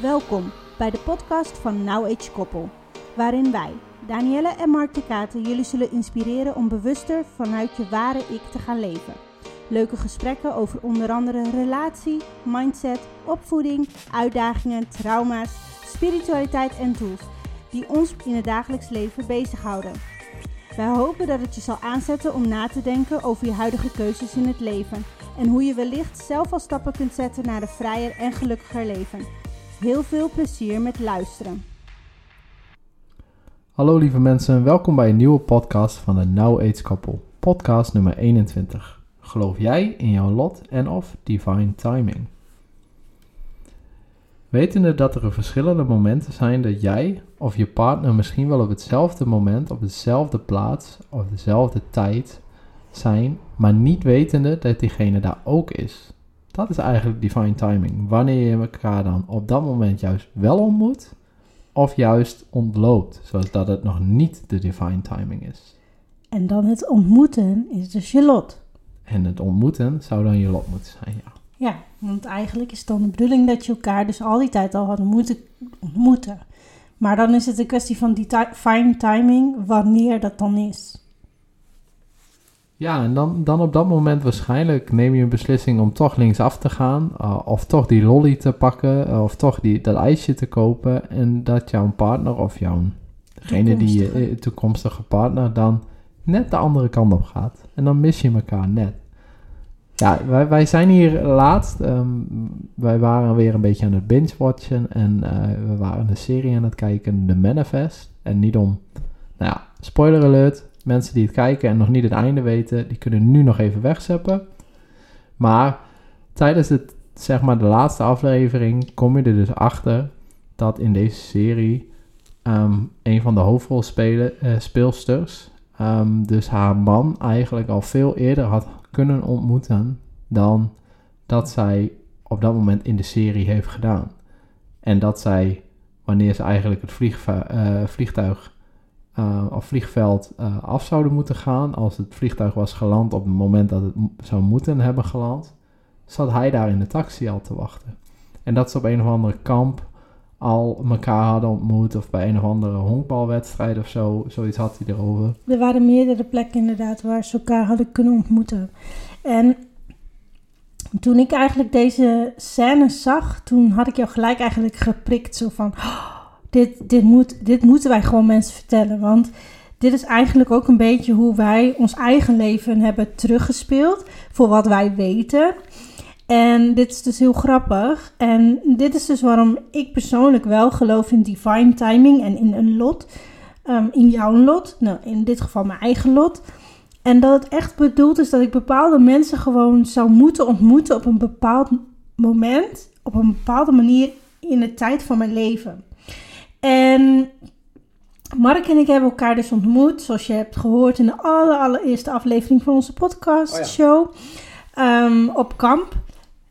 Welkom bij de podcast van Now Age Koppel, waarin wij, Danielle en Mark de Katen, jullie zullen inspireren om bewuster vanuit je ware ik te gaan leven. Leuke gesprekken over onder andere relatie, mindset, opvoeding, uitdagingen, trauma's, spiritualiteit en tools die ons in het dagelijks leven bezighouden. Wij hopen dat het je zal aanzetten om na te denken over je huidige keuzes in het leven en hoe je wellicht zelf al stappen kunt zetten naar een vrijer en gelukkiger leven. Heel veel plezier met luisteren. Hallo lieve mensen, welkom bij een nieuwe podcast van de Now Age Couple, podcast nummer 21. Geloof jij in jouw lot en of divine timing? Wetende dat er verschillende momenten zijn dat jij of je partner misschien wel op hetzelfde moment, op dezelfde plaats of dezelfde tijd zijn, maar niet wetende dat diegene daar ook is. Dat is eigenlijk divine timing. Wanneer je elkaar dan op dat moment juist wel ontmoet, of juist ontloopt, zoals dat het nog niet de divine timing is. En dan het ontmoeten is dus je lot. En het ontmoeten zou dan je lot moeten zijn, ja. Ja, want eigenlijk is het dan de bedoeling dat je elkaar dus al die tijd al had moeten ontmoeten. Maar dan is het een kwestie van die fine timing, wanneer dat dan is. Ja, en dan, dan op dat moment waarschijnlijk neem je een beslissing om toch linksaf te gaan. Uh, of toch die lolly te pakken. Uh, of toch die, dat ijsje te kopen. En dat jouw partner of jouw, degene die je eh, toekomstige partner dan net de andere kant op gaat. En dan mis je elkaar net. Ja, wij, wij zijn hier laatst. Um, wij waren weer een beetje aan het binge-watchen. En uh, we waren een serie aan het kijken, The Manifest. En niet om, nou ja, spoiler alert. Mensen die het kijken en nog niet het einde weten, die kunnen nu nog even wegzeppen. Maar tijdens het, zeg maar, de laatste aflevering kom je er dus achter dat in deze serie um, een van de hoofdrolspeelsters, um, dus haar man, eigenlijk al veel eerder had kunnen ontmoeten dan dat zij op dat moment in de serie heeft gedaan. En dat zij, wanneer ze eigenlijk het uh, vliegtuig uh, of vliegveld uh, af zouden moeten gaan, als het vliegtuig was geland op het moment dat het zou moeten hebben geland, zat hij daar in de taxi al te wachten. En dat ze op een of andere kamp al elkaar hadden ontmoet, of bij een of andere honkbalwedstrijd of zo, zoiets had hij erover. Er waren meerdere plekken inderdaad waar ze elkaar hadden kunnen ontmoeten. En toen ik eigenlijk deze scène zag, toen had ik jou gelijk eigenlijk geprikt, zo van... Oh, dit, dit, moet, dit moeten wij gewoon mensen vertellen. Want dit is eigenlijk ook een beetje hoe wij ons eigen leven hebben teruggespeeld. Voor wat wij weten. En dit is dus heel grappig. En dit is dus waarom ik persoonlijk wel geloof in divine timing en in een lot. Um, in jouw lot. Nou, in dit geval mijn eigen lot. En dat het echt bedoeld is dat ik bepaalde mensen gewoon zou moeten ontmoeten op een bepaald moment. Op een bepaalde manier in de tijd van mijn leven. En Mark en ik hebben elkaar dus ontmoet, zoals je hebt gehoord in de allereerste aflevering van onze podcast oh show, um, op kamp.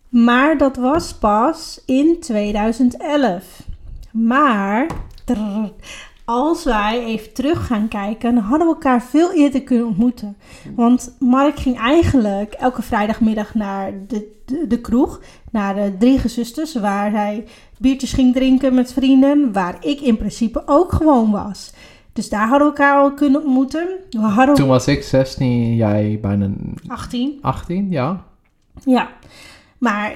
Maar dat was pas in 2011. Maar als wij even terug gaan kijken, dan hadden we elkaar veel eerder kunnen ontmoeten. Want Mark ging eigenlijk elke vrijdagmiddag naar de, de, de kroeg, naar de Drie Gezusters, waar hij biertjes ging drinken met vrienden, waar ik in principe ook gewoon was. Dus daar hadden we elkaar al kunnen ontmoeten. We hadden... Toen was ik 16, jij bijna 18. 18, ja. Ja, maar.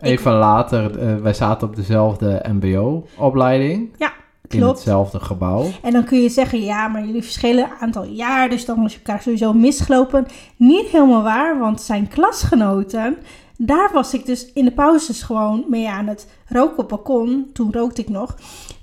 Even later, uh, wij zaten op dezelfde MBO-opleiding. Ja, klopt. In hetzelfde gebouw. En dan kun je zeggen, ja, maar jullie verschillen een aantal jaar, dus dan was je elkaar sowieso misgelopen. Niet helemaal waar, want zijn klasgenoten daar was ik dus in de pauzes gewoon mee aan het roken op balkon. Toen rookte ik nog.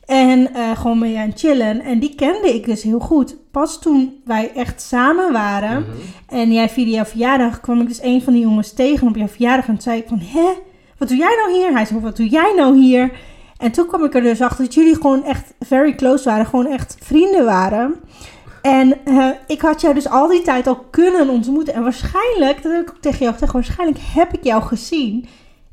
En uh, gewoon mee aan het chillen. En die kende ik dus heel goed. Pas toen wij echt samen waren. Mhm. En jij vierde jouw verjaardag. kwam ik dus een van die jongens tegen op jouw verjaardag. En zei ik van, hè? Wat doe jij nou hier? Hij zei, wat doe jij nou hier? En toen kwam ik er dus achter dat jullie gewoon echt very close waren. Gewoon echt vrienden waren. En uh, ik had jou dus al die tijd al kunnen ontmoeten. En waarschijnlijk, dat heb ik ook tegen jou gezegd, waarschijnlijk heb ik jou gezien.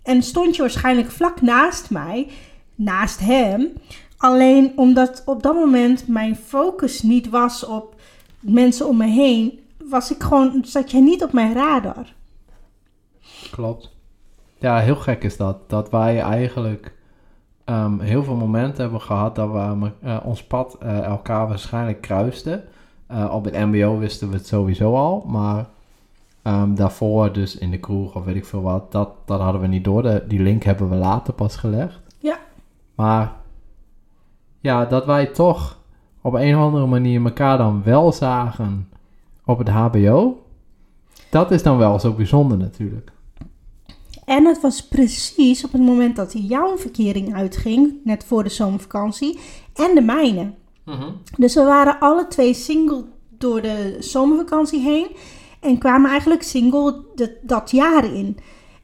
En stond je waarschijnlijk vlak naast mij, naast hem. Alleen omdat op dat moment mijn focus niet was op mensen om me heen, was ik gewoon, zat jij niet op mijn radar. Klopt. Ja, heel gek is dat. Dat wij eigenlijk ehm, heel veel momenten hebben gehad dat we eh, ons pad eh, elkaar waarschijnlijk kruisten. Eh, op het MBO wisten we het sowieso al, maar ehm, daarvoor, dus in de kroeg of weet ik veel wat, dat, dat hadden we niet door. De, die link hebben we later pas gelegd. Ja. Maar ja, dat wij toch op een of andere manier elkaar dan wel zagen op het HBO, dat is dan wel zo bijzonder natuurlijk. En het was precies op het moment dat jouw verkering uitging, net voor de zomervakantie, en de mijne. Dus we waren alle twee single door de zomervakantie heen en kwamen eigenlijk single de- dat jaar in.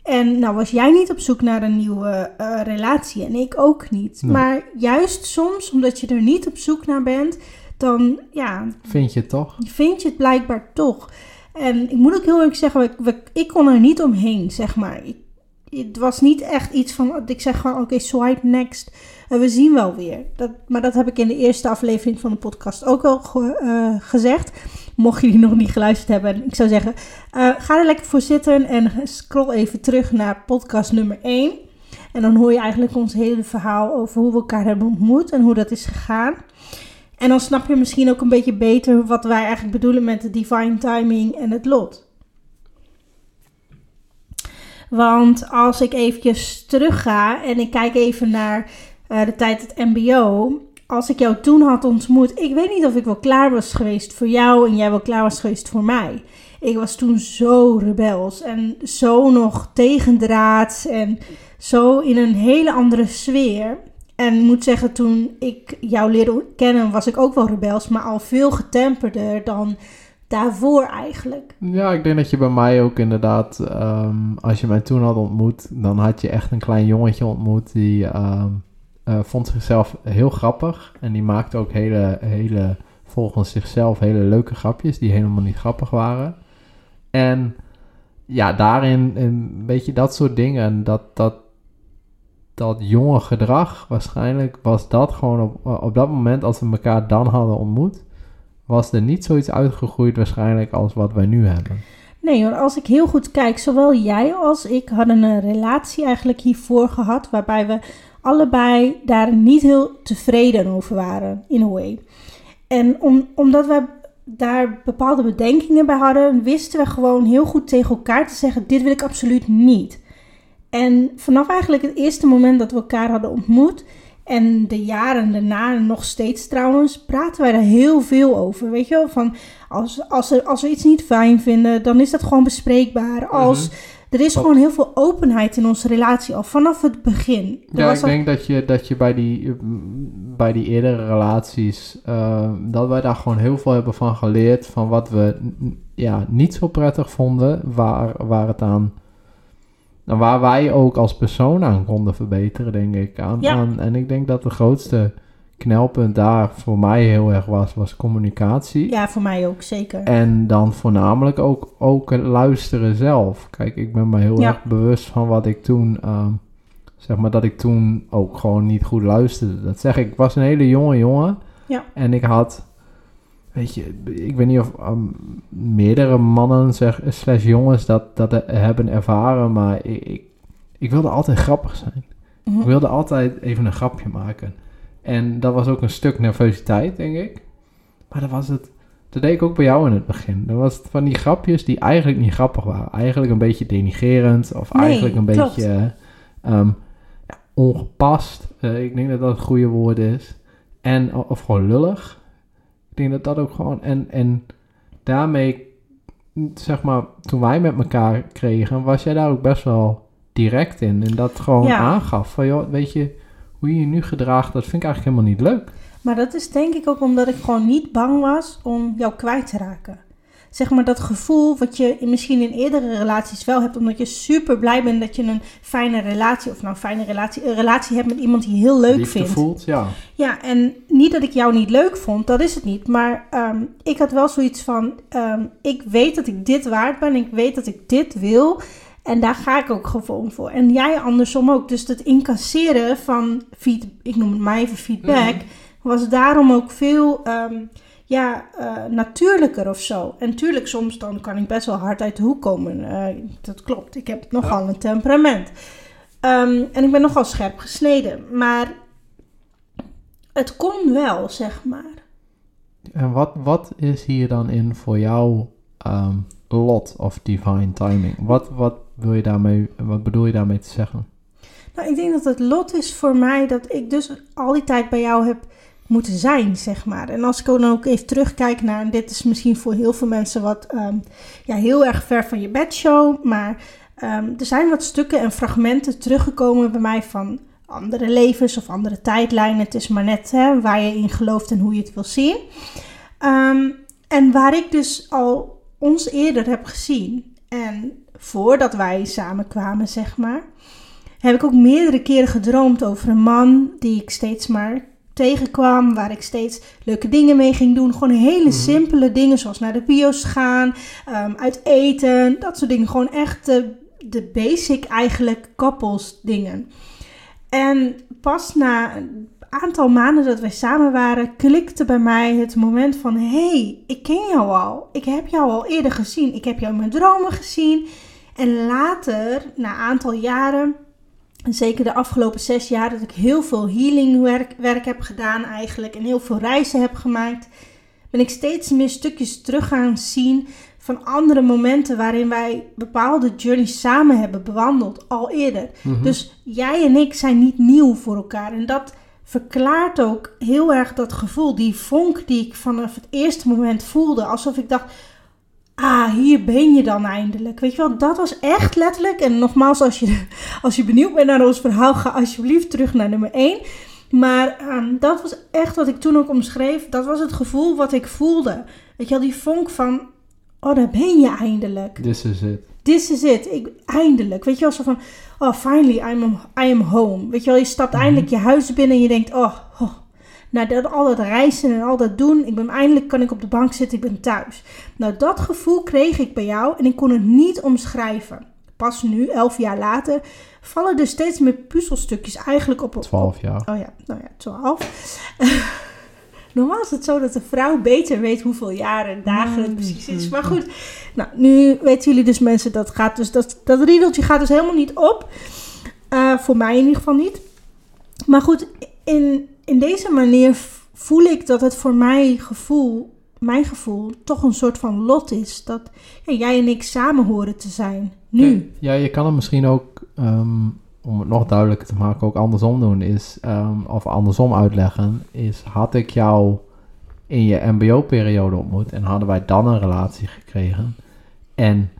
En nou was jij niet op zoek naar een nieuwe eh, relatie en ik ook niet. Nee. Maar juist soms, omdat je er niet op zoek naar bent, dan ja, Vind je toch? vind je het blijkbaar toch. En ik moet ook heel eerlijk zeggen, we- ik kon er niet omheen, zeg maar. Ik, het was niet echt iets van, ik zeg gewoon, oké, swipe next. En we zien wel weer. Dat, maar dat heb ik in de eerste aflevering van de podcast ook al eh, gezegd. Mocht je die nog niet geluisterd hebben. Ik zou zeggen, eh, ga er lekker voor zitten en scroll even terug naar podcast nummer 1. En dan hoor je eigenlijk ons hele verhaal over hoe we elkaar hebben ontmoet en hoe dat is gegaan. En dan snap je misschien ook een beetje beter wat wij eigenlijk bedoelen met de divine timing en het lot. Want als ik eventjes terugga en ik kijk even naar eh, de tijd het MBO. Als ik jou toen had ontmoet, ik weet niet of ik wel klaar was geweest voor jou en jij wel klaar was geweest voor mij. Ik was toen zo rebels en zo nog tegendraads en zo in een hele andere sfeer. En moet zeggen, toen ik jou leerde kennen, was ik ook wel rebels, maar al veel getemperder dan daarvoor eigenlijk. Ja, ik denk dat je bij mij ook inderdaad, ehm, als je mij toen had ontmoet, dan had je echt een klein jongetje ontmoet die ehm, eh, vond zichzelf heel grappig. En die maakte ook hele, hele, volgens zichzelf hele leuke grapjes die helemaal niet grappig waren. En ja, daarin een beetje dat soort dingen, dat, dat, dat jonge gedrag, waarschijnlijk was dat gewoon op, op dat moment, als we elkaar dan hadden ontmoet, was er niet zoiets uitgegroeid waarschijnlijk als wat wij nu hebben. Nee hoor, als ik heel goed kijk, zowel jij als ik hadden een relatie eigenlijk hiervoor gehad, waarbij we allebei daar niet heel tevreden over waren, in a way. En om, omdat we daar bepaalde bedenkingen bij hadden, wisten we gewoon heel goed tegen elkaar te zeggen, dit wil ik absoluut niet. En vanaf eigenlijk het eerste moment dat we elkaar hadden ontmoet, en de jaren daarna, nog steeds trouwens, praten wij daar heel veel over. Weet je wel, van als, als, er, als we iets niet fijn vinden, dan is dat gewoon bespreekbaar. Als, Er is gewoon heel veel openheid in onze relatie al vanaf het begin. Er Ja, ik al- denk dat je, dat je bij, die, bij die eerdere relaties, eh, dat wij daar gewoon heel veel hebben van geleerd. Van wat we ja, niet zo prettig vonden, waar, waar het aan, en waar wij ook als persoon aan konden verbeteren, denk ik. Aan, Ja. aan, en ik denk dat de grootste knelpunt daar voor mij heel erg was, was communicatie. Ja, voor mij ook, zeker. En dan voornamelijk ook, ook luisteren zelf. Kijk, ik ben me heel Ja. erg bewust van wat ik toen, ehm, zeg maar, dat ik toen ook gewoon niet goed luisterde. Dat zeg ik, ik was een hele jonge jongen. Ja. En ik had, weet je, ik weet niet of ehm, meerdere mannen, zeg, slash jongens, dat, dat hebben ervaren, maar ik, ik, ik wilde altijd grappig zijn. Mhm. Ik wilde altijd even een grapje maken. En dat was ook een stuk nervositeit, denk ik. Maar dat was het. Dat deed ik ook bij jou in het begin. Dat was het van die grapjes die eigenlijk niet grappig waren. Eigenlijk een beetje denigerend. Of Nee, eigenlijk een klopt. beetje ehm, ja, ongepast. Eh, ik denk dat dat het goede woord is. En, of gewoon lullig. Ik denk dat dat ook gewoon... En, en daarmee, zeg maar, toen wij met elkaar kregen... was jij daar ook best wel direct in. En dat gewoon Ja. aangaf. Van, joh, weet je, hoe je je nu gedraagt... dat vind ik eigenlijk helemaal niet leuk. Maar dat is denk ik ook omdat ik gewoon niet bang was om jou kwijt te raken. Zeg maar dat gevoel wat je misschien in eerdere relaties wel hebt, omdat je super blij bent dat je een fijne relatie, of nou een fijne relatie, een relatie hebt met iemand die je heel leuk Liefde vindt. voelt, ja. Ja, en niet dat ik jou niet leuk vond, dat is het niet. Maar ehm, ik had wel zoiets van, ehm, ik weet dat ik dit waard ben, ik weet dat ik dit wil. En daar ga ik ook gewoon voor. En jij andersom ook. Dus het incasseren van, feed, ik noem het maar even feedback, Mhm. was daarom ook veel ehm, ja, eh, natuurlijker of zo. En tuurlijk, soms dan kan ik best wel hard uit de hoek komen. Eh, dat klopt, ik heb nogal een temperament. Ehm, en ik ben nogal scherp gesneden. Maar het kon wel, zeg maar. En wat, wat is hier dan in voor jou ehm, lot of divine timing? Wat, wat, wil je daarmee, wat bedoel je daarmee te zeggen? Nou, ik denk dat het lot is voor mij dat ik dus al die tijd bij jou heb moeten zijn, zeg maar. En als ik dan ook even terugkijk naar, en dit is misschien voor heel veel mensen wat ehm, ja, heel erg ver van je bedshow, maar ehm, er zijn wat stukken en fragmenten teruggekomen bij mij van andere levens of andere tijdlijnen. Het is maar net hè, waar je in gelooft en hoe je het wil zien. Ehm, en waar ik dus al ons eerder heb gezien. En voordat wij samenkwamen, zeg maar, heb ik ook meerdere keren gedroomd over een man die ik steeds maar tegenkwam, waar ik steeds leuke dingen mee ging doen. Gewoon hele mhm. simpele dingen, zoals naar de bios gaan, um, uit eten, dat soort dingen. Gewoon echt de, de basic eigenlijk couples dingen. En pas na een aantal maanden dat wij samen waren, klikte bij mij het moment van: hey, ik ken jou al. Ik heb jou al eerder gezien. Ik heb jou in mijn dromen gezien. En later, na een aantal jaren, en zeker de afgelopen zes jaar, dat ik heel veel healingwerk werk heb gedaan eigenlijk en heel veel reizen heb gemaakt, ben ik steeds meer stukjes terug gaan zien van andere momenten waarin wij bepaalde journeys samen hebben bewandeld, al eerder. Mhm. Dus jij en ik zijn niet nieuw voor elkaar. En dat verklaart ook heel erg dat gevoel, die vonk die ik vanaf het eerste moment voelde. Alsof ik dacht, ah, hier ben je dan eindelijk. Weet je wel, dat was echt letterlijk. En nogmaals, als je, als je benieuwd bent naar ons verhaal, ga alsjeblieft terug naar nummer 1. Maar um, dat was echt wat ik toen ook omschreef. Dat was het gevoel wat ik voelde. Weet je wel, die vonk van, oh, daar ben je eindelijk. This is it. This is it. Ik, eindelijk. Weet je wel, zo van, oh, finally, I'm, I am home. Weet je wel, je stapt mhm. eindelijk je huis binnen en je denkt, oh, oh na dat, al dat reizen en al dat doen, ik ben eindelijk kan ik op de bank zitten, ik ben thuis. Nou, dat gevoel kreeg ik bij jou en ik kon het niet omschrijven. Pas nu, elf jaar later, vallen er steeds meer puzzelstukjes eigenlijk op. Twaalf jaar. Oh ja, nou ja, twaalf. Normaal is het zo dat de vrouw beter weet hoeveel jaren en dagen het precies is. Maar goed, nou, nu weten jullie dus mensen, dat gaat dus, dat, dat riedeltje gaat dus helemaal niet op. Uh, voor mij in ieder geval niet. Maar goed, in, in deze manier voel ik dat het voor mij gevoel, mijn gevoel, toch een soort van lot is. Dat ja, jij en ik samen horen te zijn. Nu. Ja, je kan het misschien ook, ehm, om het nog duidelijker te maken, ook andersom doen. Is, um, of andersom uitleggen. Is, had ik jou in je mbo-periode ontmoet en hadden wij dan een relatie gekregen. En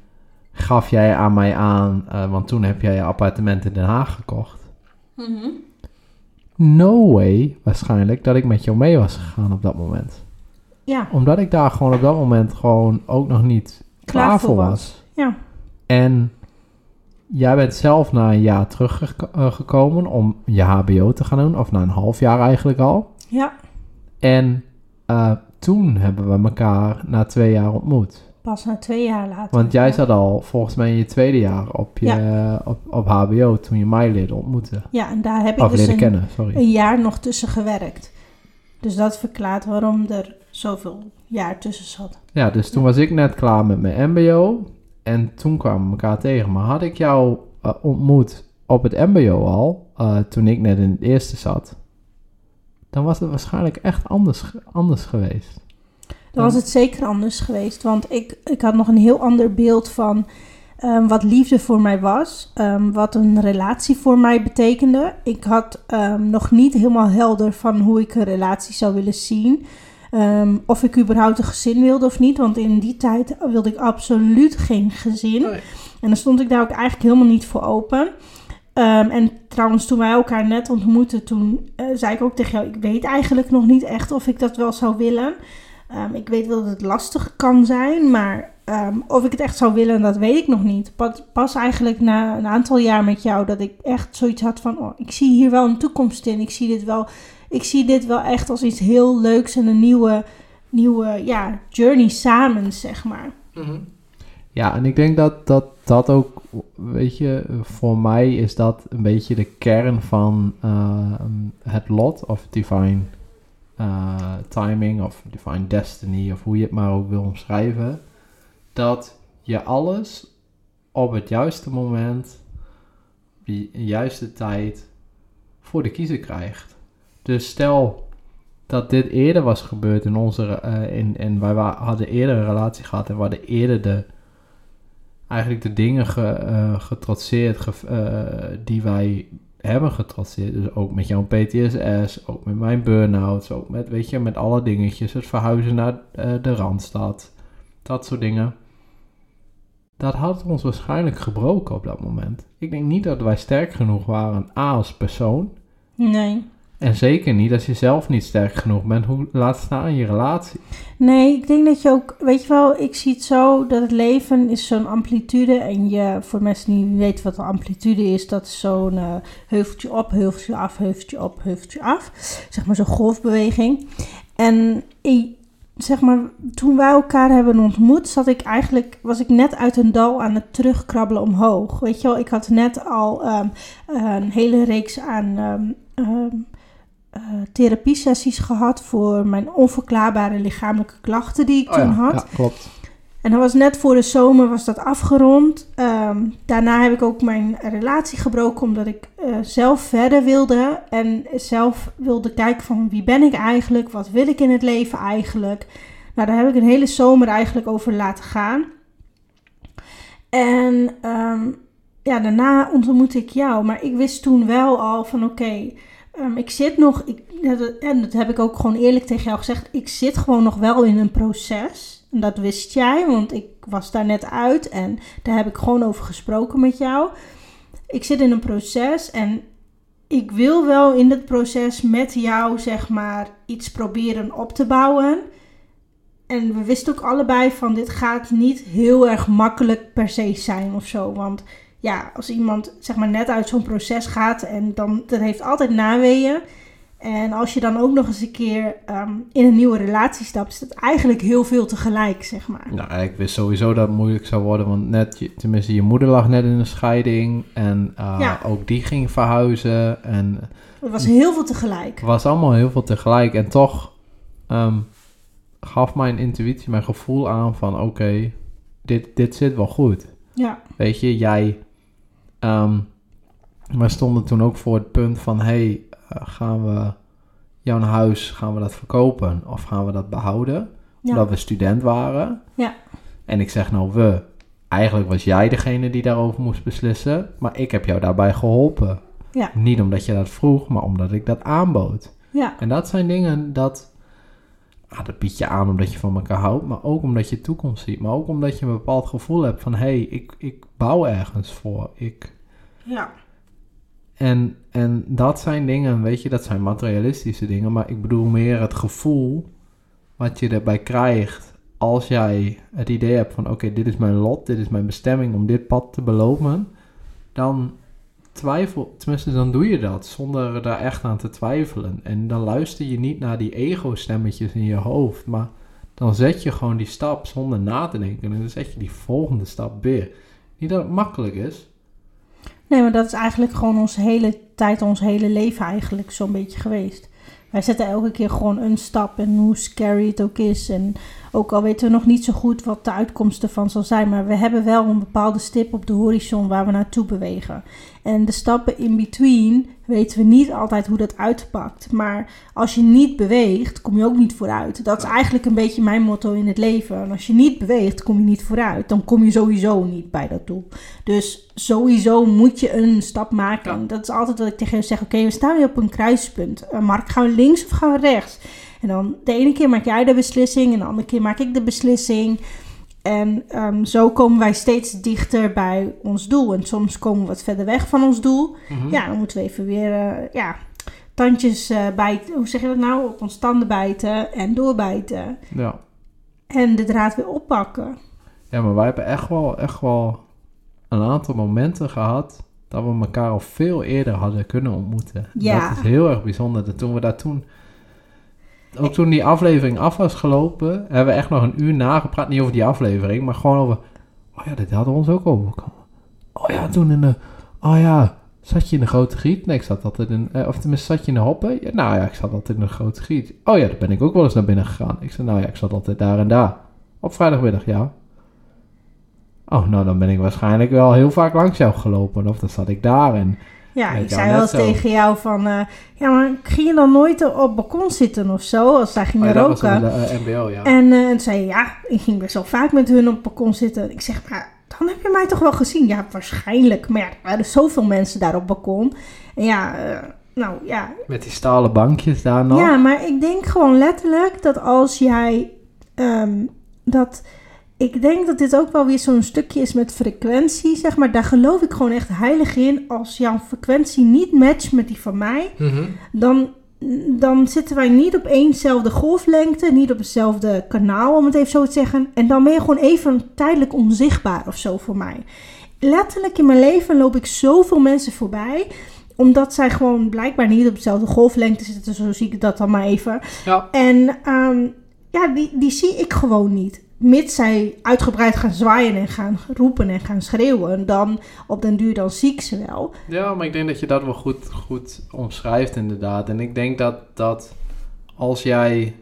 gaf jij aan mij aan, uh, want toen heb jij je appartement in Den Haag gekocht. Mm no way waarschijnlijk dat ik met jou mee was gegaan op dat moment. Ja. Omdat ik daar gewoon op dat moment gewoon ook nog niet klaar, voor was. Ja. En jij bent zelf na een jaar teruggekomen om je HBO te gaan doen, of na een half jaar eigenlijk al. Ja. En uh, toen hebben we elkaar na twee jaar ontmoet. Pas na twee jaar later. Want jij zat al volgens mij in je tweede jaar op, je, op, op HBO toen je mij leerde ontmoeten. Ja, en daar heb ik dus een, een, jaar nog tussen gewerkt. Dus dat verklaart waarom er zoveel jaar tussen zat. Ja, dus toen was ik net klaar met mijn MBO. En toen kwamen we elkaar tegen. Maar had ik jou uh, ontmoet op het MBO al, uh, toen ik net in het eerste zat, dan was het waarschijnlijk echt anders, anders geweest. Dan was het zeker anders geweest. Want ik, ik had nog een heel ander beeld van um, wat liefde voor mij was. Um, wat een relatie voor mij betekende. Ik had um, nog niet helemaal helder van hoe ik een relatie zou willen zien. of ik überhaupt een gezin wilde of niet. Want in die tijd wilde ik absoluut geen gezin. En dan stond ik daar ook eigenlijk helemaal niet voor open. en trouwens, toen wij elkaar net ontmoetten, toen uh, zei ik ook tegen jou: Ik weet eigenlijk nog niet echt of ik dat wel zou willen. Um, ik weet wel dat het lastig kan zijn, maar um, of ik het echt zou willen, dat weet ik nog niet. Pas, pas, eigenlijk na een aantal jaar met jou dat ik echt zoiets had van, oh, ik zie hier wel een toekomst in. Ik zie dit wel, ik zie dit wel echt als iets heel leuks en een nieuwe, nieuwe ja, journey samen, zeg maar. Mm Ja, en ik denk dat, dat dat ook, weet je, voor mij is dat een beetje de kern van uh, het lot of divine uh, timing of divine destiny of hoe je het maar ook wil omschrijven, dat je alles op het juiste moment de juiste tijd voor de kiezer krijgt. Dus stel dat dit eerder was gebeurd in onze... eh in, en wij hadden eerder een relatie gehad en we hadden eerder de... Eigenlijk de dingen ge, eh, getrotseerd ge- eh, die wij hebben getrotseerd. Dus ook met jouw PTSS, ook met mijn burn-outs, ook met, weet je, met alle dingetjes. Het verhuizen naar eh, de Randstad, dat soort dingen. Dat had ons waarschijnlijk gebroken op dat moment. Ik denk niet dat wij sterk genoeg waren, A, als persoon. Nee. En zeker niet als je zelf niet sterk genoeg bent. Hoe laat staan je relatie? Nee, ik denk dat je ook, weet je wel, ik zie het zo dat het leven is zo'n amplitude. En je, voor mensen die niet weten wat een amplitude is, dat is zo'n eh, heuveltje op, heuveltje af, heuveltje op, heuveltje af. Zeg maar zo'n golfbeweging. En zeg maar, toen wij elkaar hebben ontmoet, zat ik eigenlijk, was ik net uit een dal aan het terugkrabbelen omhoog. Weet je wel, ik had net al ehm, een hele reeks aan ehm, ehm, eh, therapiesessies gehad voor mijn onverklaarbare lichamelijke klachten die ik Oh toen ja, had. ja, klopt. En dat was net voor de zomer was dat afgerond. Ehm, daarna heb ik ook mijn relatie gebroken omdat ik eh, zelf verder wilde. En zelf wilde kijken van wie ben ik eigenlijk? Wat wil ik in het leven eigenlijk? Nou, daar heb ik een hele zomer eigenlijk over laten gaan. En ehm, ja, daarna ontmoette ik jou. Maar ik wist toen wel al van oké, ehm, ik zit nog... Ik, en dat heb ik ook gewoon eerlijk tegen jou gezegd. Ik zit gewoon nog wel in een proces. En dat wist jij, want ik was daar net uit. En daar heb ik gewoon over gesproken met jou. Ik zit in een proces en ik wil wel in dat proces met jou, zeg maar, iets proberen op te bouwen. En we wisten ook allebei van dit gaat niet heel erg makkelijk per se zijn of zo. Want ja, als iemand zeg maar net uit zo'n proces gaat en dan dat heeft altijd naweeën. En als je dan ook nog eens een keer ehm, in een nieuwe relatie stapt, is dat eigenlijk heel veel tegelijk, zeg maar. Nou, ik wist sowieso dat het moeilijk zou worden, want net, je, tenminste, je moeder lag net in een scheiding en eh, Ja. ook die ging verhuizen en Het was heel veel tegelijk. het was allemaal heel veel tegelijk en toch ehm, gaf mijn intuïtie, mijn gevoel aan van oké, dit, dit zit wel goed. Ja, Weet je, jij, ehm we stonden toen ook voor het punt van hey, eh, gaan we jouw huis, gaan we dat verkopen of gaan we dat behouden? ja, Omdat we student waren. Ja. En ik zeg nou we. Eigenlijk was jij degene die daarover moest beslissen. Maar ik heb jou daarbij geholpen. Ja. Niet omdat je dat vroeg, maar omdat ik dat aanbood. ja, En dat zijn dingen dat... Ah, dat bied je aan omdat je van elkaar houdt. Maar ook omdat je toekomst ziet. Maar ook omdat je een bepaald gevoel hebt van... Hé, hey, ik, ik bouw ergens voor. Ik... ja. En, en dat zijn dingen, weet je, dat zijn materialistische dingen. Maar ik bedoel meer het gevoel wat je erbij krijgt als jij het idee hebt van... Oké, dit is mijn lot, dit is mijn bestemming om dit pad te belopen. Dan twijfel, tenminste dan doe je dat zonder daar echt aan te twijfelen. En dan luister je niet naar die ego-stemmetjes in je hoofd. Maar dan zet je gewoon die stap zonder na te denken. En dan zet je die volgende stap weer. Niet dat het makkelijk is. Nee, maar dat is eigenlijk gewoon onze hele tijd, ons hele leven eigenlijk zo'n beetje geweest. Wij zetten elke keer gewoon een stap en hoe scary het ook is. En ook al weten we nog niet zo goed wat de uitkomst ervan zal zijn. Maar we hebben wel een bepaalde stip op de horizon waar we naartoe bewegen. En de stappen in between weten we niet altijd hoe dat uitpakt. Maar als je niet beweegt, kom je ook niet vooruit. Dat is eigenlijk een beetje mijn motto in het leven. En als je niet beweegt, kom je niet vooruit. Dan kom je sowieso niet bij dat doel. Dus sowieso moet je een stap maken. Dat is altijd wat ik tegen je zeg. Oké, we staan weer op een kruispunt. Eh, Mark, gaan we links of gaan we rechts? En dan de ene keer maak jij de beslissing en de andere keer maak ik de beslissing. En ehm, zo komen wij steeds dichter bij ons doel. En soms komen we wat verder weg van ons doel. Mhm. Ja, dan moeten we even weer, eh, ja, tandjes eh, bijten. Hoe zeg je dat nou? Op ons tanden bijten en doorbijten. ja. En de draad weer oppakken. Ja, maar wij hebben echt wel, echt wel een aantal momenten gehad dat we elkaar al veel eerder hadden kunnen ontmoeten. Ja. Dat is heel erg bijzonder. Dat toen we daar toen, ook toen die aflevering af was gelopen, hebben we echt nog een uur nagepraat. Niet over die aflevering, maar gewoon over, oh ja, dit hadden we ons ook overkomen. Oh ja, toen in de, oh ja, zat je in de grote griet? Nee, ik zat altijd in, eh, of tenminste zat je in de hoppen? Nou ja, ik zat altijd in de grote griet. Oh ja, daar ben ik ook wel eens naar binnen gegaan. Ik zei, nou ja, ik zat altijd daar en daar. Op vrijdagmiddag, ja. Oh, nou dan ben ik waarschijnlijk wel heel vaak langs jou gelopen. Of dan zat ik daar en... Ja, ik zei wel, tegen jou van... eh, ja, maar ging je dan nooit op balkon zitten of zo? Als zij Oh gingen ja, was roken. de eh, MBO, ja. En, eh, en zei ja, ik ging best wel vaak met hun op balkon zitten. Ik zeg, maar dan heb je mij toch wel gezien? Ja, waarschijnlijk. Maar ja, er waren zoveel mensen daar op balkon. En ja, nou ja. Met die stalen bankjes daar nog. Ja, maar ik denk gewoon letterlijk dat als jij... ehm, dat... Ik denk dat dit ook wel weer zo'n stukje is met frequentie, zeg maar. Daar geloof ik gewoon echt heilig in. Als jouw frequentie niet matcht met die van mij, Mhm. dan, dan zitten wij niet op éénzelfde golflengte, niet op hetzelfde kanaal, om het even zo te zeggen. En dan ben je gewoon even tijdelijk onzichtbaar of zo voor mij. Letterlijk in mijn leven loop ik zoveel mensen voorbij, omdat zij gewoon blijkbaar niet op dezelfde golflengte zitten, zo zie ik dat dan maar even. Ja. En ehm, ja, die, die zie ik gewoon niet. Mits zij uitgebreid gaan zwaaien en gaan roepen en gaan schreeuwen, dan op den duur dan zie ik ze wel. Ja, maar ik denk dat je dat wel goed, goed omschrijft inderdaad. En ik denk dat, dat als jij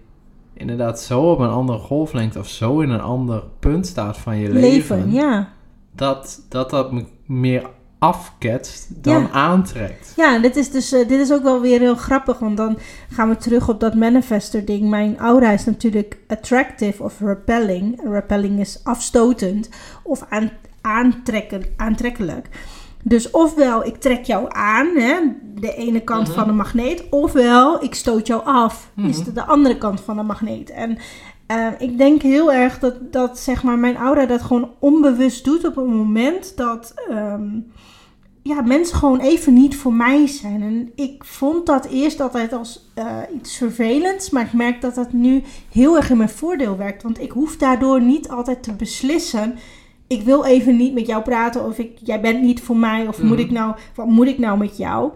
inderdaad zo op een andere golflengte of zo in een ander punt staat van je leven, Leven, ja. dat, dat dat me meer afketst dan Ja. aantrekt. Ja, dit is dus eh, dit is ook wel weer heel grappig, want dan gaan we terug op dat manifester ding. Mijn aura is natuurlijk attractive of repelling. Repelling is afstotend of aan, aantrekken, aantrekkelijk. Dus ofwel ik trek jou aan, hè, de ene kant Mhm. van de magneet, ofwel ik stoot jou af, is Mhm. de, de andere kant van de magneet. En eh, ik denk heel erg dat, dat zeg maar, mijn aura dat gewoon onbewust doet op het moment dat ehm, ja, mensen gewoon even niet voor mij zijn. En ik vond dat eerst altijd als eh, iets vervelends, maar ik merk dat dat nu heel erg in mijn voordeel werkt. Want ik hoef daardoor niet altijd te beslissen. Ik wil even niet met jou praten of ik, jij bent niet voor mij of moet Mhm. ik nou, wat moet ik nou met jou?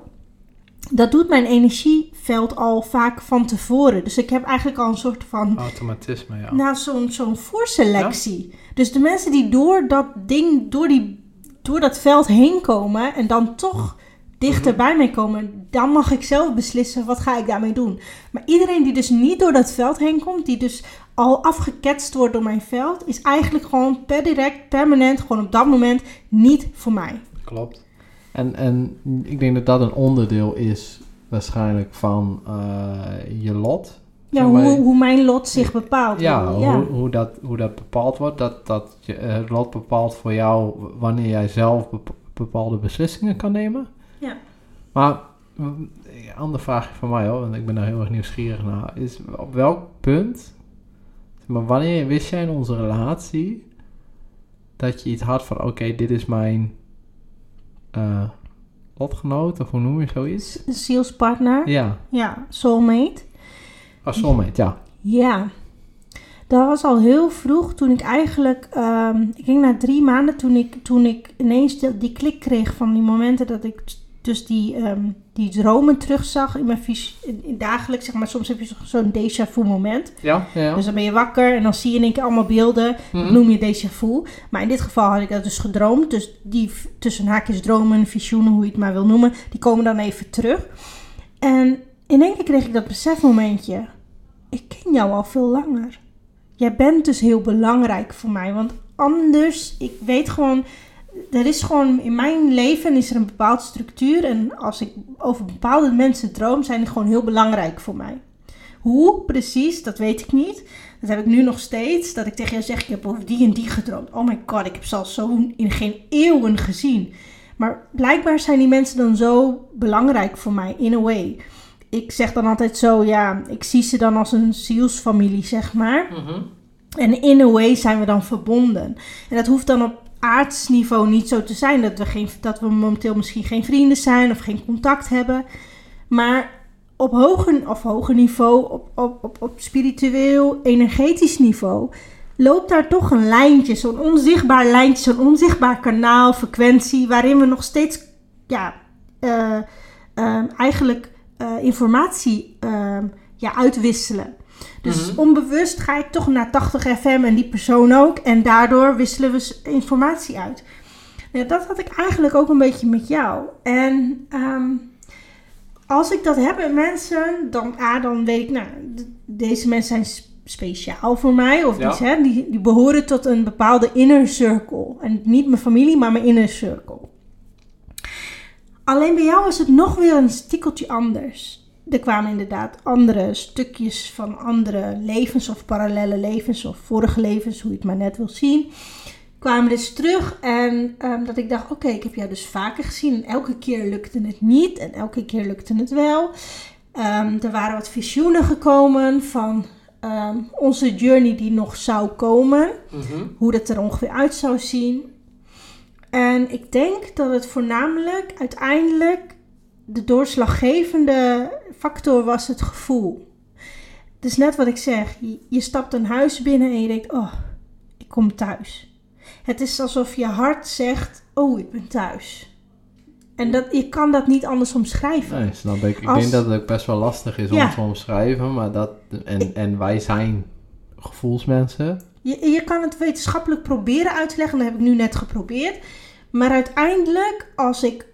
Dat doet mijn energieveld al vaak van tevoren. Dus ik heb eigenlijk al een soort van Automatisme, ja. nou, zo'n zo'n voorselectie. Dus de mensen die door dat ding, door, die, door dat veld heen komen en dan toch dichter Mhm. bij mij komen, dan mag ik zelf beslissen wat ga ik daarmee doen. Maar iedereen die dus niet door dat veld heen komt, die dus al afgeketst wordt door mijn veld, is eigenlijk gewoon per direct, permanent, gewoon op dat moment niet voor mij. Klopt. En, en ik denk dat dat een onderdeel is waarschijnlijk van eh, je lot. Ja, maar- hoe, hoe mijn lot zich bepaalt. Ja, ja. Hoe, hoe, dat, hoe dat bepaald wordt. Dat, dat je, eh, het lot bepaalt voor jou wanneer jij zelf bep- bepaalde beslissingen kan nemen. Ja. Maar mm, een andere vraagje van mij hoor, want ik ben daar heel erg nieuwsgierig naar. Is op welk punt, maar wanneer wist jij in onze relatie dat je iets had van oké, dit is mijn lotgenoot of hoe noem je zoiets? Zielspartner. Ja, Ja, soulmate. als soulmate, ja. Ja, dat was al heel vroeg toen ik eigenlijk, ehm, ik denk na drie maanden toen ik, toen ik ineens die, die klik kreeg van die momenten dat ik dus die, ehm, die dromen terugzag in mijn vis, in, in dagelijks, zeg maar, soms heb je zo- zo'n déjà vu moment. Ja, ja. ja. Dus dan ben je wakker en dan zie je in één keer allemaal beelden, dat Mhm. noem je déjà vu. Maar in dit geval had ik dat dus gedroomd, dus die tussen haakjes dromen, visioenen, hoe je het maar wil noemen, die komen dan even terug. En in één keer kreeg ik dat besefmomentje. Ik ken jou al veel langer. Jij bent dus heel belangrijk voor mij. Want anders, ik weet gewoon, er is gewoon in mijn leven is er een bepaalde structuur. En als ik over bepaalde mensen droom, zijn die gewoon heel belangrijk voor mij. Hoe precies, dat weet ik niet. Dat heb ik nu nog steeds. Dat ik tegen jou zeg, ik heb over die en die gedroomd. Oh my god, ik heb ze al zo in geen eeuwen gezien. Maar blijkbaar zijn die mensen dan zo belangrijk voor mij, in a way. Ik zeg dan altijd zo, ja, ik zie ze dan als een zielsfamilie, zeg maar. Mhm. En in a way zijn we dan verbonden. En dat hoeft dan op aardsniveau niet zo te zijn. Dat we, geen, dat we momenteel misschien geen vrienden zijn of geen contact hebben. Maar op hoger, of hoger niveau, op, op, op, op spiritueel, energetisch niveau, loopt daar toch een lijntje. Zo'n onzichtbaar lijntje, zo'n onzichtbaar kanaal, frequentie, waarin we nog steeds ja, eh, ehm, eigenlijk eh, informatie ja, uitwisselen. Dus Mhm. onbewust ga ik toch naar 80 FM en die persoon ook. En daardoor wisselen we informatie uit. Ja, dat had ik eigenlijk ook een beetje met jou. En ehm, als ik dat heb met mensen, dan, ah, dan weet ik, nou, deze mensen zijn speciaal voor mij. Of Ja. die, hè, die, die behoren tot een bepaalde inner circle. En niet mijn familie, maar mijn inner circle. Alleen bij jou is het nog weer een stikkeltje anders. Er kwamen inderdaad andere stukjes van andere levens of parallele levens of vorige levens, hoe je het maar net wil zien. Kwamen dus terug en ehm, dat ik dacht, oké, ik heb jou dus vaker gezien en elke keer lukte het niet en elke keer lukte het wel. Ehm, er waren wat visioenen gekomen van ehm, onze journey die nog zou komen hoe dat er ongeveer uit zou zien. En ik denk dat het voornamelijk uiteindelijk de doorslaggevende factor was het gevoel. Het is net wat ik zeg. Je, je stapt een huis binnen en je denkt, oh, ik kom thuis. Het is alsof je hart zegt, oh, ik ben thuis. En dat, je kan dat niet anders omschrijven. Nee, snap ik. Ik Als- denk dat het ook best wel lastig is om Ja. te omschrijven, maar dat... En, en wij zijn gevoelsmensen. Je, je kan het wetenschappelijk proberen uit te leggen. Dat heb ik nu net geprobeerd. Maar uiteindelijk, als ik,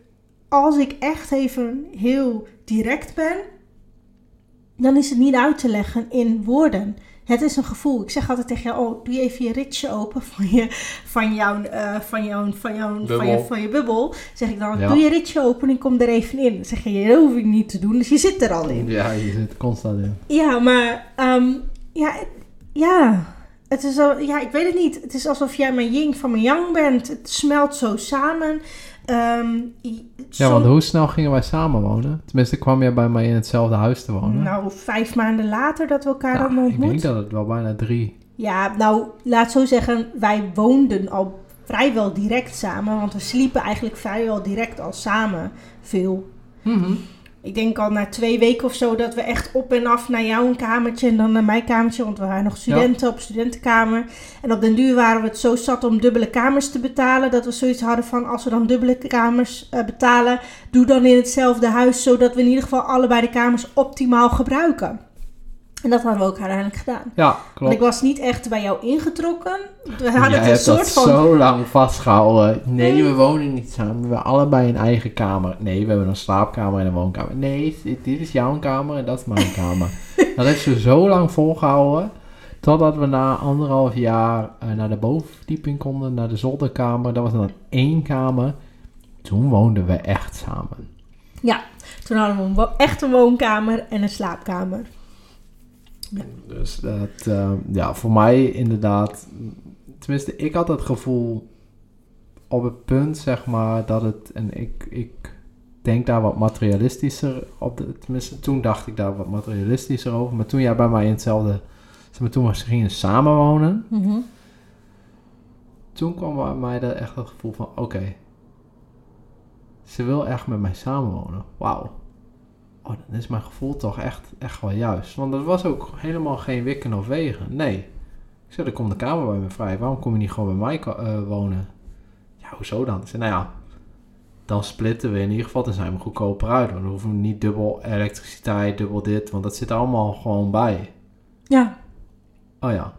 als ik echt even heel direct ben, dan is het niet uit te leggen in woorden. Het is een gevoel. Ik zeg altijd tegen jou, oh, doe je even je ritje open van, je, van, jouw, eh, van, jouw, van, jouw, van, je, Bubbel. van je bubbel. Zeg ik dan, Ja. doe je ritje open en kom er even in. Dan zeg je, dat hoef ik niet te doen, dus je zit er al in. Ja, je zit constant in. Ja, maar ehm, ja, ja, het is al, ja, ik weet het niet. Het is alsof jij mijn yin van mijn yang bent. Het smelt zo samen. Ehm, Ja, want hoe snel gingen wij samen wonen? Tenminste, kwam jij bij mij in hetzelfde huis te wonen? Nou, vijf maanden later dat we elkaar hadden ik ontmoet. denk dat het wel bijna drie... Ja, nou, laat zo zeggen, wij woonden al vrijwel direct samen. Want we sliepen eigenlijk vrijwel direct al samen veel. Ik denk al na twee weken of zo dat we echt op en af naar jouw kamertje en dan naar mijn kamertje. Want we waren nog studenten op studentenkamer. En op den duur waren we het zo zat om dubbele kamers te betalen. Dat we zoiets hadden van als we dan dubbele kamers eh, betalen, doe dan in hetzelfde huis. Zodat we in ieder geval allebei de kamers optimaal gebruiken. En dat hadden we ook uiteindelijk gedaan. Ja, Want klopt. ik was niet echt bij jou ingetrokken. We hadden Jij het een hebt soort dat van... zo lang vastgehouden. Nee, Nee. we wonen niet samen. We hebben allebei een eigen kamer. Nee, we hebben een slaapkamer en een woonkamer. Nee, dit, dit is jouw kamer en dat is mijn kamer. dat heeft ze zo lang volgehouden. Totdat we na anderhalf jaar eh, naar de bovenverdieping konden, naar de zolderkamer. Dat was dan één kamer. Toen woonden we echt samen. Ja, toen hadden we echt een woonkamer en een slaapkamer. Dus dat, eh, ja, voor mij inderdaad. Tenminste, ik had het gevoel op het punt, zeg maar, dat het. En ik, ik denk daar wat materialistischer op. De, tenminste, toen dacht ik daar wat materialistischer over. Maar toen jij bij mij in hetzelfde. Zeg maar, toen we gingen samenwonen. Mhm. Toen kwam bij mij dat echt het gevoel van: oké. ze wil echt met mij samenwonen. Wauw. Oh, dan is mijn gevoel toch echt, echt wel juist. Want er was ook helemaal geen wikken of wegen. Nee. Ik zei, er komt de kamer bij me vrij. Waarom kom je niet gewoon bij mij eh, wonen? Ja, hoezo dan? Ik zei, nou ja, dan splitten we in ieder geval. Dan zijn we goedkoper uit. Want dan hoeven we niet dubbel elektriciteit, dubbel dit. Want dat zit allemaal gewoon bij. Ja, Oh ja.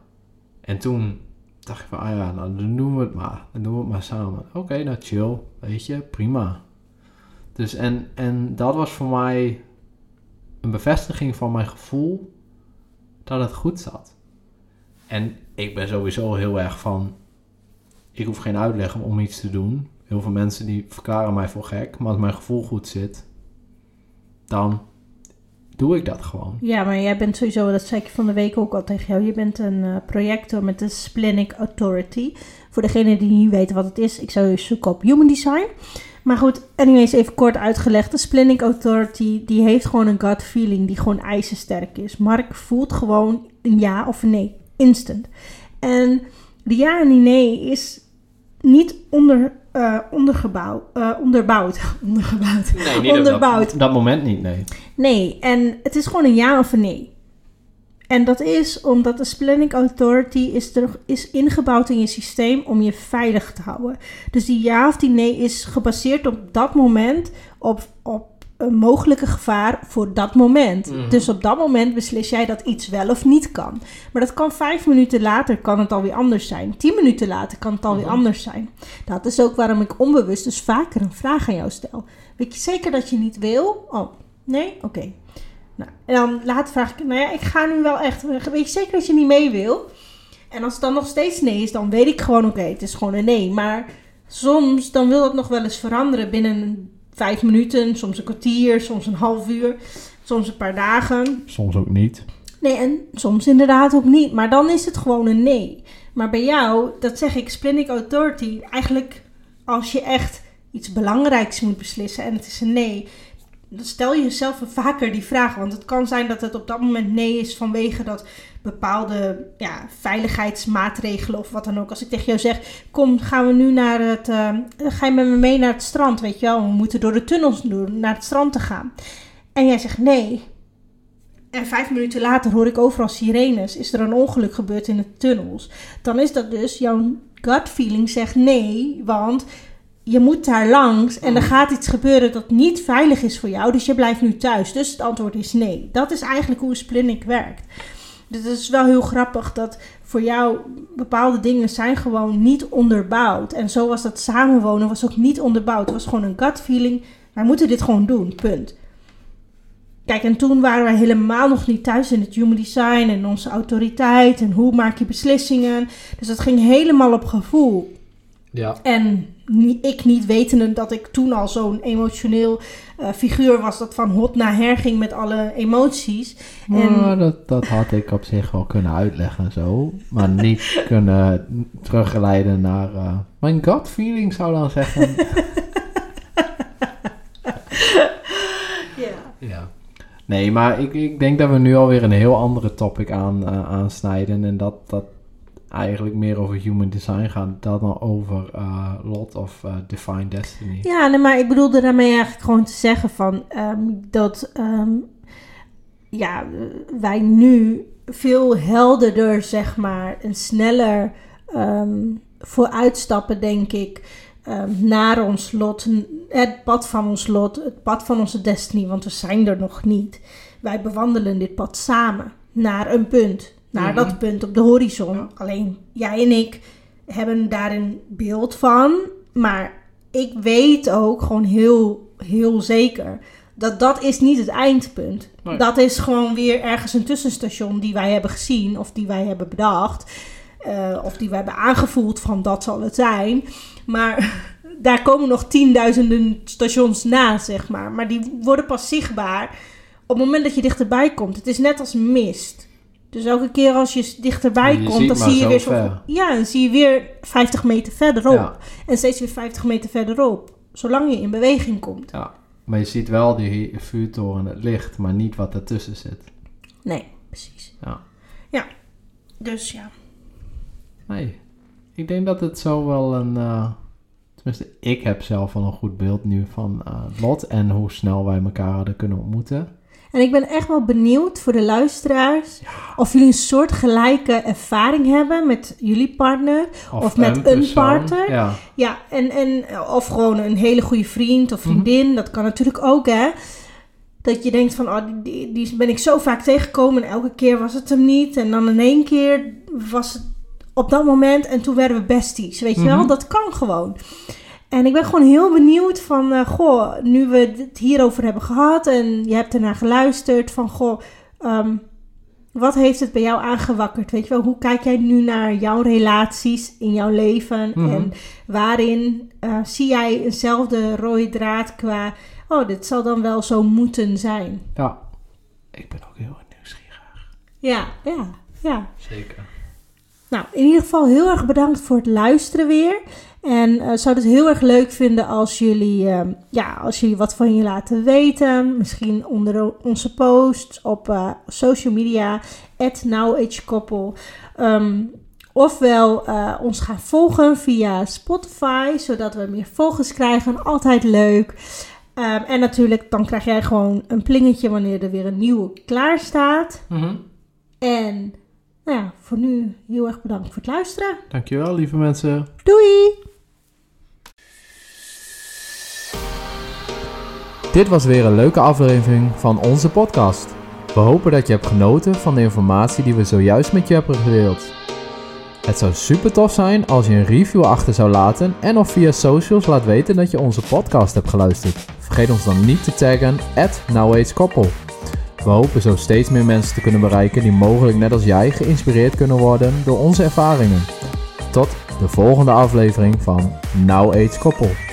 En toen dacht ik van, ah ja, nou dan doen we het maar. Dan doen we het maar samen. Oké, nou chill. Weet je, prima. Dus en, en dat was voor mij een bevestiging van mijn gevoel dat het goed zat. En ik ben sowieso heel erg van, ik hoef geen uitleg om iets te doen. Heel veel mensen die verklaren mij voor gek. Maar als mijn gevoel goed zit, dan doe ik dat gewoon. ja, maar jij bent sowieso, dat zei ik van de week ook al tegen jou, je bent een eh, projector met de Splenic Authority. Voor degene die niet weten wat het is, ik zou je zoeken op Human Design. Maar goed, anyways, even kort uitgelegd. De Splenic Authority, die heeft gewoon een gut feeling die gewoon ijzersterk is. Mark voelt gewoon een ja of een nee, instant. En die ja en die nee is niet onder, ondergebouwd, eh, onderbouwd. ondergebouwd. Nee, Onderbouwd. Dat, dat moment niet, nee. Nee, en het is gewoon een ja of een nee. En dat is omdat de Splenic Authority is, er, is ingebouwd in je systeem om je veilig te houden. Dus die ja of die nee is gebaseerd op dat moment, op, op een mogelijke gevaar voor dat moment. Mhm. Dus op dat moment beslis jij dat iets wel of niet kan. Maar dat kan vijf minuten later kan het alweer anders zijn. Tien minuten later kan het alweer Mhm. anders zijn. Dat is ook waarom ik onbewust dus vaker een vraag aan jou stel. Weet je zeker dat je niet wil? Oh, nee? Oké. Nou, en dan later vraag ik, nou ja, ik ga nu wel echt, weet je zeker dat je niet mee wil? En als het dan nog steeds nee is, dan weet ik gewoon, oké, het is gewoon een nee. Maar soms, dan wil dat nog wel eens veranderen binnen vijf minuten, soms een kwartier, soms een half uur, soms een paar dagen. Soms ook niet. Nee, en soms inderdaad ook niet. Maar dan is het gewoon een nee. Maar bij jou, dat zeg ik, Splenic Authority, eigenlijk als je echt iets belangrijks moet beslissen en het is een nee, stel je jezelf vaker die vraag. Want het kan zijn dat het op dat moment nee is vanwege dat bepaalde ja, veiligheidsmaatregelen of wat dan ook. Als ik tegen jou zeg, kom, gaan we nu naar het, uh, ga je met me mee naar het strand, weet je wel. We moeten door de tunnels doen, naar het strand te gaan. En jij zegt nee. En vijf minuten later hoor ik overal sirenes. Is er een ongeluk gebeurd in de tunnels? Dan is dat dus jouw gut feeling zegt nee, want je moet daar langs en er gaat iets gebeuren dat niet veilig is voor jou. Dus je blijft nu thuis. Dus het antwoord is nee. Dat is eigenlijk hoe Splinic werkt. Dus het is wel heel grappig dat voor jou bepaalde dingen zijn gewoon niet onderbouwd. En zo was dat samenwonen was ook niet onderbouwd. Het was gewoon een gut feeling. Wij moeten dit gewoon doen, punt. Kijk, en toen waren wij helemaal nog niet thuis in het human design en onze autoriteit en hoe maak je beslissingen. Dus dat ging helemaal op gevoel. Ja. En ik niet wetende dat ik toen al zo'n emotioneel uh, figuur was dat van hot naar her ging met alle emoties. En... dat, dat had ik op zich wel kunnen uitleggen zo. Maar niet kunnen terugleiden naar uh, mijn gut feeling zou dan zeggen. ja. ja. Nee, maar ik, ik denk dat we nu alweer een heel andere topic aan, uh, aansnijden. En dat, dat eigenlijk meer over human design gaat dan over uh, lot of uh, destiny. Ja, nee, maar ik bedoelde daarmee eigenlijk gewoon te zeggen van um, dat um, ja, wij nu veel helderder, zeg maar, en sneller um, vooruitstappen, denk ik, naar ons lot, het pad van ons lot, het pad van onze destiny, want we zijn er nog niet. Wij bewandelen dit pad samen naar een punt naar dat punt op de horizon. Alleen jij en ik hebben daar een beeld van. Maar ik weet ook gewoon heel, heel zeker dat dat is niet het eindpunt. Dat is gewoon weer ergens een tussenstation die wij hebben gezien of die wij hebben bedacht. Uh, of die we hebben aangevoeld van dat zal het zijn. Maar daar komen nog tienduizenden stations na, zeg maar. Maar die worden pas zichtbaar op het moment dat je dichterbij komt. Het is net als mist. Dus elke keer als je dichterbij je komt, dan zie je weer zo, ja, dan zie je weer 50 meter verderop. En steeds weer 50 meter verderop. Zolang je in beweging komt. Ja, maar je ziet wel die vuurtoren, het licht, maar niet wat ertussen zit. Nee, precies. Ja. Ja, dus ja. Nee, ik denk dat het zo wel een... Uh, tenminste, ik heb zelf wel een goed beeld nu van uh, Lot en hoe snel wij elkaar hadden kunnen ontmoeten. En ik ben echt wel benieuwd voor de luisteraars of jullie een soort gelijke ervaring hebben met jullie partner of, met een, partner. Ja, ja en, en, of gewoon een hele goede vriend of vriendin. Mhm. Dat kan natuurlijk ook, hè. Dat je denkt van, oh, die, die, ben ik zo vaak tegengekomen en elke keer was het hem niet. En dan in één keer was het op dat moment en toen werden we besties, weet je wel. Mhm. Dat kan gewoon. En ik ben gewoon heel benieuwd van, uh, goh, nu we het hierover hebben gehad en je hebt ernaar geluisterd, van goh, um, wat heeft het bij jou aangewakkerd? Weet je wel, hoe kijk jij nu naar jouw relaties in jouw leven? Mhm. En waarin uh, zie jij eenzelfde rode draad qua, oh, dit zal dan wel zo moeten zijn? Ja, ik ben ook heel nieuwsgierig. Ja, ja, ja. Zeker. Nou, in ieder geval heel erg bedankt voor het luisteren weer. En uh, zou het heel erg leuk vinden als jullie, uh, ja, als jullie wat van je laten weten. Misschien onder onze posts op uh, social media, at NowAgeKoppel. Um, ofwel ons gaan volgen via Spotify, zodat we meer volgers krijgen. Altijd leuk. Um, en natuurlijk, dan krijg jij gewoon een plingetje wanneer er weer een nieuwe klaar staat. Mm -hmm. En nou ja, voor nu heel erg bedankt voor het luisteren. Dankjewel, lieve mensen. Doei! Dit was weer een leuke aflevering van onze podcast. We hopen dat je hebt genoten van de informatie die we zojuist met je hebben gedeeld. Het zou super tof zijn als je een review achter zou laten en of via socials laat weten dat je onze podcast hebt geluisterd. Vergeet ons dan niet te taggen at We hopen zo steeds meer mensen te kunnen bereiken die mogelijk net als jij geïnspireerd kunnen worden door onze ervaringen. Tot de volgende aflevering van Now Age Koppel.